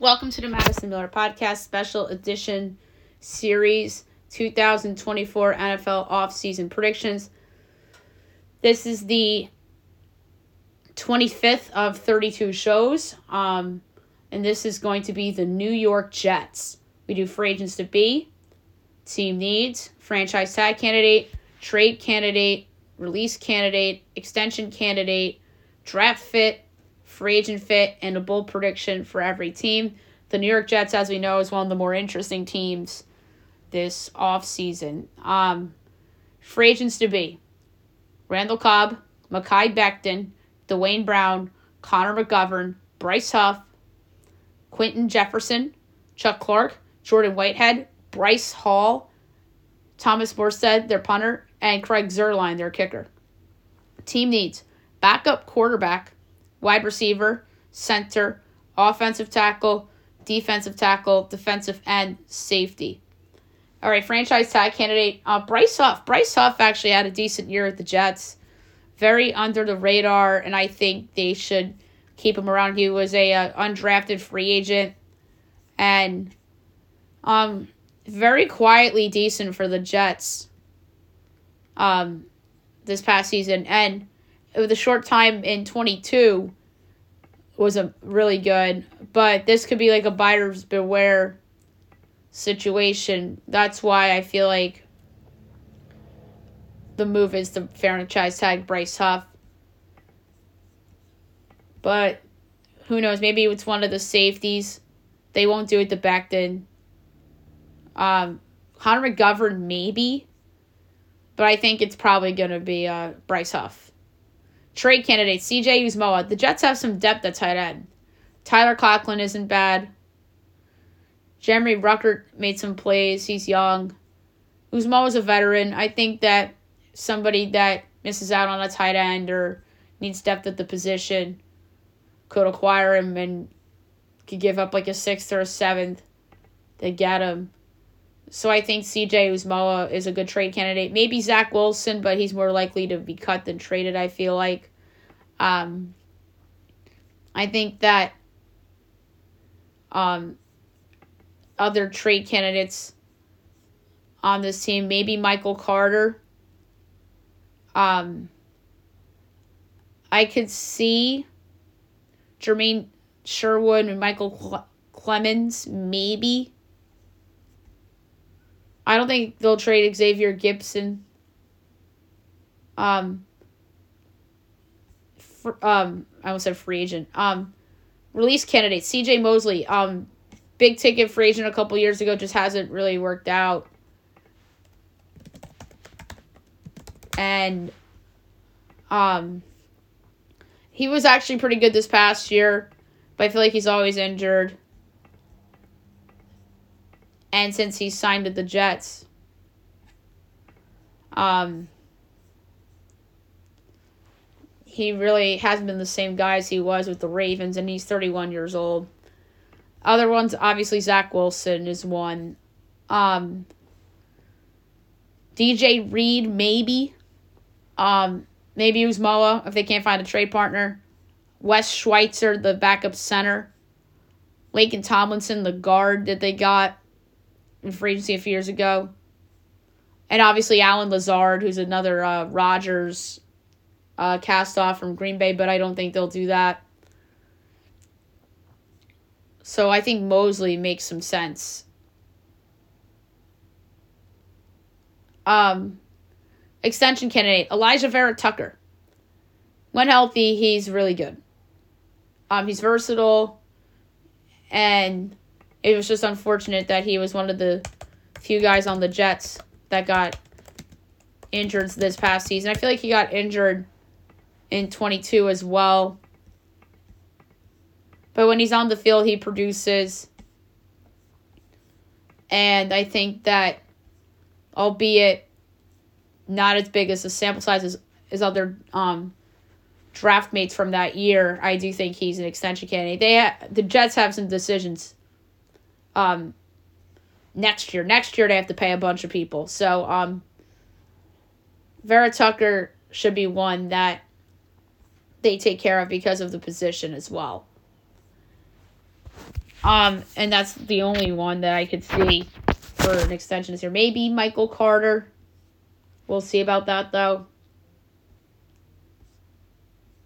Welcome to the Madison Miller Podcast Special Edition Series 2024 NFL Offseason Predictions. This is the 25th of 32 shows, um, and this is going to be the New York Jets. We do free agents to be, team needs, franchise tag candidate, trade candidate, release candidate, extension candidate, draft fit, free agent fit, and a bold prediction for every team. The New York Jets, as we know, is one of the more interesting teams this offseason. Um, free agents to be Randall Cobb, Mekhi Becton, Duane Brown, Connor McGovern, Bryce Huff, Quinton Jefferson, Chuck Clark, Jordan Whitehead, Bryce Hall, Thomas Morstead, their punter, and Craig Zuerlein, their kicker. Team needs backup quarterback, wide receiver, center, offensive tackle, defensive tackle, defensive end, safety. All right, franchise tag candidate uh, Bryce Huff. Bryce Huff actually had a decent year at the Jets, very under the radar, and I think they should keep him around. He was a uh, undrafted free agent, and um, very quietly decent for the Jets. Um, this past season, and with a short time in 22 was a really good, but this could be like a buyer's beware situation. That's why I feel like the move is to franchise tag Bryce Huff. But who knows? Maybe it's one of the safeties. They won't do it to Becton. Um, Connor McGovern, maybe. But I think it's probably going to be uh, Bryce Huff. Trade candidates CJ Uzomah. The Jets have some depth at tight end. Tyler Conklin isn't bad. Jeremy Ruckert made some plays. He's young. Uzomah is a veteran. I think that somebody that misses out on a tight end or needs depth at the position could acquire him and could give up like a sixth or a seventh to get him. So I think CJ Uzomah is a good trade candidate. Maybe Zach Wilson, but he's more likely to be cut than traded, I feel like. Um, I think that um, other trade candidates on this team, maybe Michael Carter. Um, I could see Jamien Sherwood and Michael Clemons, maybe. I don't think they'll trade Xavier Gipson. Um, for, um, I almost said free agent. Um, release candidate C.J. Mosley. Um, big ticket free agent a couple years ago, just hasn't really worked out. And um, he was actually pretty good this past year, but I feel like he's always injured. And since he signed with the Jets, um, he really hasn't been the same guy as he was with the Ravens, and he's 31 years old. Other ones, obviously, Zach Wilson is one. Um, DJ Reed, maybe. Um, maybe Uzomah if they can't find a trade partner. Wes Schweitzer, the backup center. Laken Tomlinson, the guard that they got in free agency a few years ago. And obviously Allen Lazard, who's another uh, Rodgers uh, cast off from Green Bay, but I don't think they'll do that. So I think Mosley makes some sense. Um, extension candidate Alijah Vera-Tucker. When healthy, he's really good. Um, he's versatile, and it was just unfortunate that he was one of the few guys on the Jets that got injured this past season. I feel like he got injured in 22 as well. But when he's on the field, he produces. And I think that, albeit not as big as the sample size as, as other um, draft mates from that year, I do think he's an extension candidate. They ha- the Jets have some decisions um, next year. Next year they have to pay a bunch of people. So um, Vera-Tucker should be one that they take care of because of the position as well. Um, and that's the only one that I could see for an extension this. Maybe Michael Carter. We'll see about that though.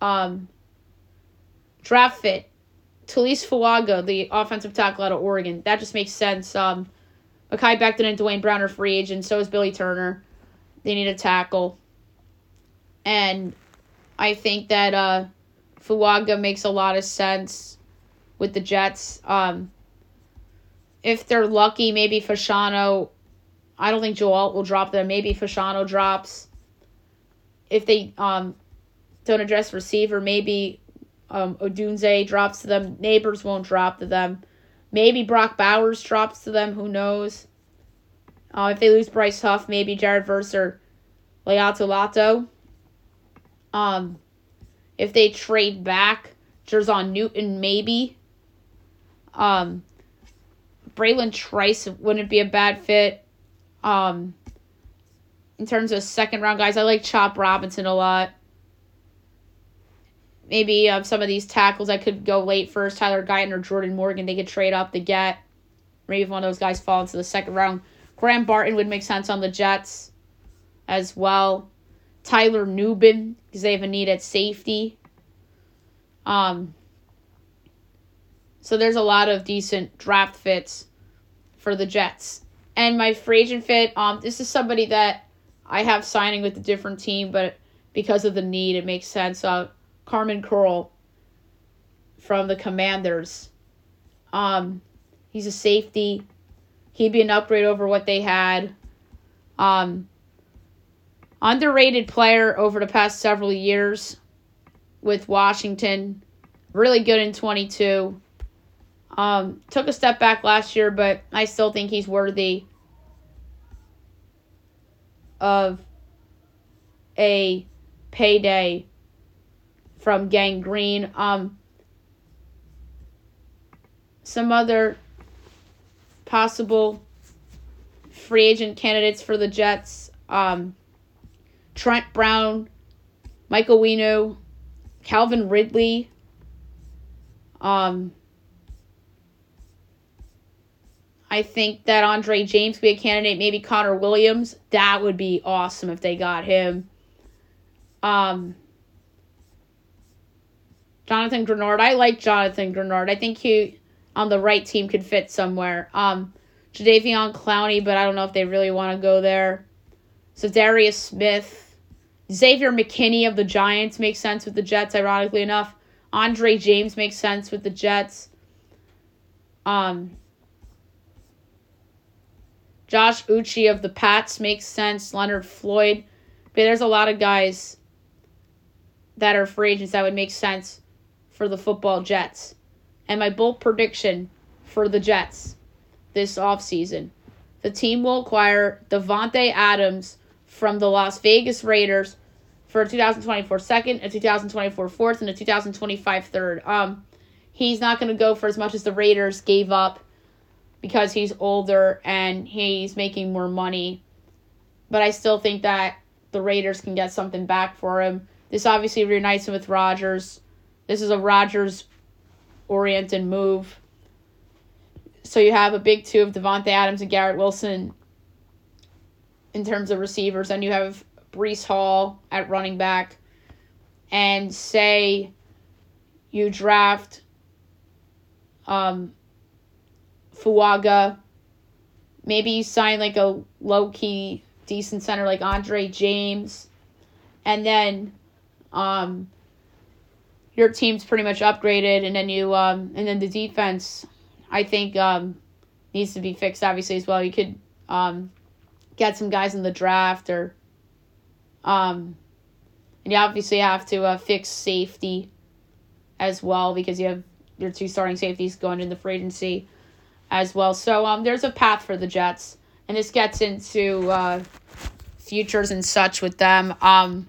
Um, draft fit. Taliese Fuaga, the offensive tackle out of Oregon. That just makes sense. Um, Mekhi Becton and Duane Brown are free agents. So is Billy Turner. They need a tackle. And I think that uh, Fuaga makes a lot of sense with the Jets. Um, if they're lucky, maybe Fashanu. I don't think Joel will drop them. Maybe Fashanu drops. If they um, don't address receiver, maybe um, Odunze drops to them. Nabers won't drop to them. Maybe Brock Bowers drops to them. Who knows? Uh, if they lose Bryce Huff, maybe Jared Verse or Laiatu Latu. Um, if they trade back, Jer'Zhan Newton, maybe. Um, Bralen Trice wouldn't be a bad fit. Um, in terms of second round guys, I like Chop Robinson a lot. Maybe um, some of these tackles I could go late first. Tyler Guyton or Jordan Morgan, they could trade up to get. Maybe if one of those guys fall into the second round. Graham Barton would make sense on the Jets as well. Tyler Nubin because they have a need at safety. Um, so there's a lot of decent draft fits for the Jets. And my free agent fit, um, this is somebody that I have signing with a different team, but because of the need, it makes sense. Uh, Kamren Curl from the Commanders. Um, he's a safety. He'd be an upgrade over what they had. Um, underrated player over the past several years with Washington. Really good in 22. Um, took a step back last year, but I still think he's worthy of a payday from Gang Green. Um, some other possible free agent candidates for the Jets. Um, Trent Brown, Michael Winu, Calvin Ridley. Um, I think that Andre James would be a candidate. Maybe Connor Williams. That would be awesome if they got him. Um, Jonathan Greenard. I like Jonathan Greenard. I think he on the right team could fit somewhere. Um, Jadeveon Clowney, but I don't know if they really want to go there. Za'Darius Smith, Xavier McKinney of the Giants makes sense with the Jets. Ironically enough, Andre James makes sense with the Jets. Um, Josh Uche of the Pats makes sense. Leonard Floyd. But there's a lot of guys that are free agents that would make sense for the football Jets. And my bold prediction for the Jets this offseason the team will acquire Davante Adams from the Las Vegas Raiders for a 2024 second, a 2024 fourth, and a 2025 third. Um, he's not going to go for as much as the Raiders gave up because he's older and he's making more money. But I still think that the Raiders can get something back for him. This obviously reunites him with Rodgers. This is a Rodgers oriented move. So you have a big two of Davante Adams and Garrett Wilson in terms of receivers, and you have Breece Hall at running back. And say you draft um, Fuaga. Maybe you sign like a low key decent center like Andre James. And then um your team's pretty much upgraded and then you um and then the defense I think um needs to be fixed obviously as well. You could um get some guys in the draft or um and you obviously have to uh, fix safety as well because you have your two starting safeties going in the free agency as well. So um, there's a path for the Jets, and this gets into uh, futures and such with them. Um,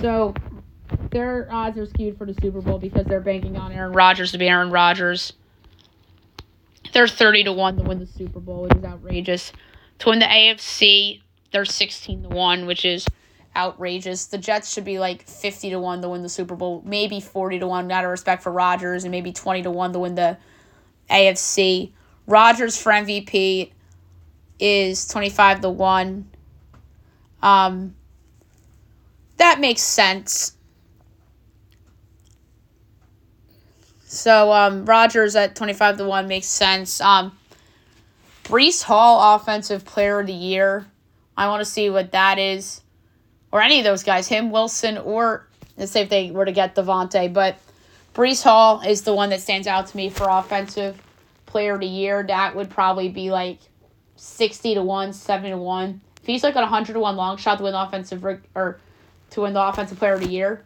so their odds are skewed for the Super Bowl because they're banking on Aaron Rodgers to be Aaron Rodgers. They're thirty to one to win the Super Bowl, which is outrageous. To win the AFC, they're sixteen to one, which is outrageous. The Jets should be like fifty to one to win the Super Bowl, maybe forty to one out of respect for Rodgers, and maybe twenty to one to win the AFC. Rodgers for MVP is 25 to 1. Um, that makes sense. So um, Rodgers at 25 to 1 makes sense. Um, Breece Hall, Offensive Player of the Year. I want to see what that is. Or any of those guys, him, Wilson, or let's say if they were to get Davante. But Breece Hall is the one that stands out to me for Offensive Player of the Year. That would probably be like 60 to 1, 70 to 1. If he's like a 100 to 1 long shot to win offensive or to win the offensive player of the year,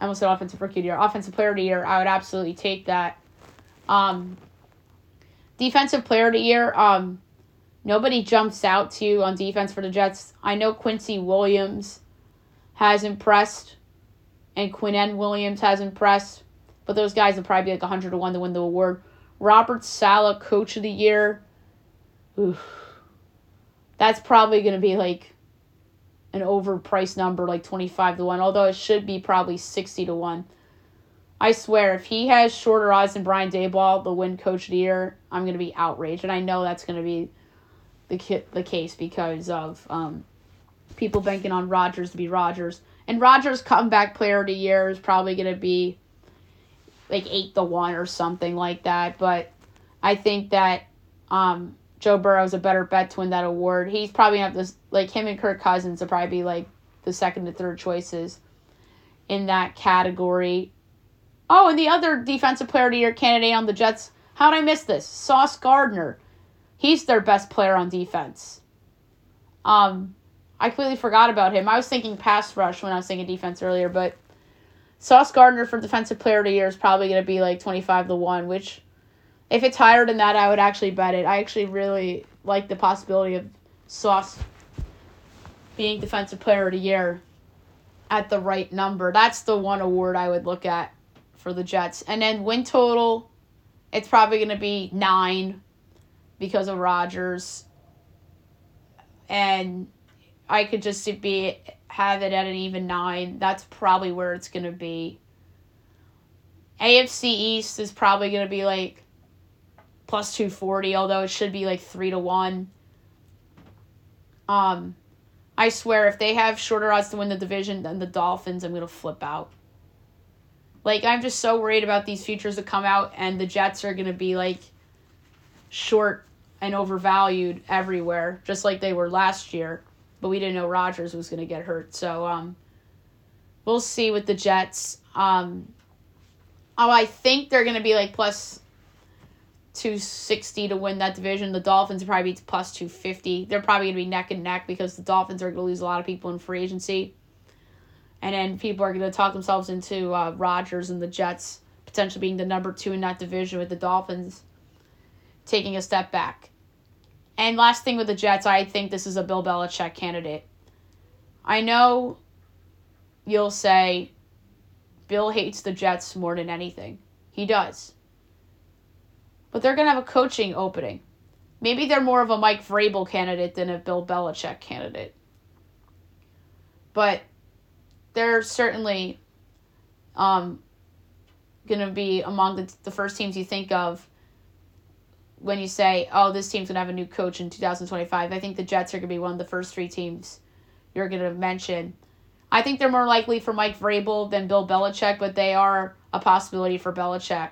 I almost said offensive rookie of the year, offensive player of the year, I would absolutely take that. Um, defensive player of the year, um, nobody jumps out to you on defense for the Jets. I know Quincy Williams has impressed, and Quinnen Williams has impressed, but those guys will probably be like 100 to 1 to win the award. Robert Saleh, coach of the year. Oof. That's probably going to be like an overpriced number, like 25 to 1, although it should be probably 60 to 1. I swear, if he has shorter odds than Brian Daboll, the win coach of the year, I'm going to be outraged. And I know that's going to be the, ki- the case because of um, people banking on Rodgers to be Rodgers. And Rodgers' comeback player of the year is probably going to be like 8 to 1 or something like that. But I think that um, Joe Burrow's a better bet to win that award. He's probably have this like him and Kirk Cousins will probably be like the second to third choices in that category. Oh, and the other defensive player of the year candidate on the Jets. How'd I miss this? Sauce Gardner. He's their best player on defense. Um, I completely forgot about him. I was thinking pass rush when I was thinking defense earlier, but Sauce Gardner for defensive player of the year is probably going to be like 25 to 1, which if it's higher than that, I would actually bet it. I actually really like the possibility of Sauce being defensive player of the year at the right number. That's the one award I would look at for the Jets. And then win total, it's probably going to be nine because of Rodgers. And I could just be have it at an even nine. That's probably where it's going to be. AFC East is probably going to be like plus 240, although it should be like 3 to 1. Um, I swear, if they have shorter odds to win the division than the Dolphins, I'm going to flip out. Like, I'm just so worried about these futures that come out, and the Jets are going to be like short and overvalued everywhere, just like they were last year. But we didn't know Rodgers was going to get hurt. So, um, we'll see with the Jets. Um, oh, I think they're going to be like plus 260 to win that division. The Dolphins probably plus 250. They're probably going to be neck and neck because the Dolphins are going to lose a lot of people in free agency. And then people are going to talk themselves into uh, Rodgers and the Jets potentially being the number two in that division with the Dolphins taking a step back. And last thing with the Jets, I think this is a Bill Belichick candidate. I know you'll say Bill hates the Jets more than anything. He does but they're going to have a coaching opening. Maybe they're more of a Mike Vrabel candidate than a Bill Belichick candidate. But they're certainly um, going to be among the, the first teams you think of when you say, oh, this team's going to have a new coach in 2025. I think the Jets are going to be one of the first three teams you're going to mention. I think they're more likely for Mike Vrabel than Bill Belichick, but they are a possibility for Belichick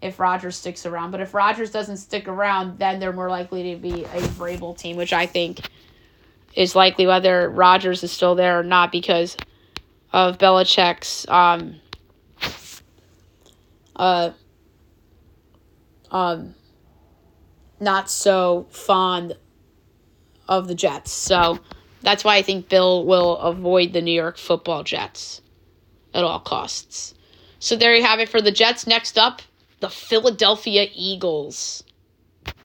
if Rodgers sticks around. But if Rodgers doesn't stick around, then they're more likely to be a Vrabel team, which I think is likely whether Rodgers is still there or not because of Belichick's um uh um not so fond of the Jets. So that's why I think Bill will avoid the New York football Jets at all costs. So there you have it for the Jets. Next up, the Philadelphia Eagles.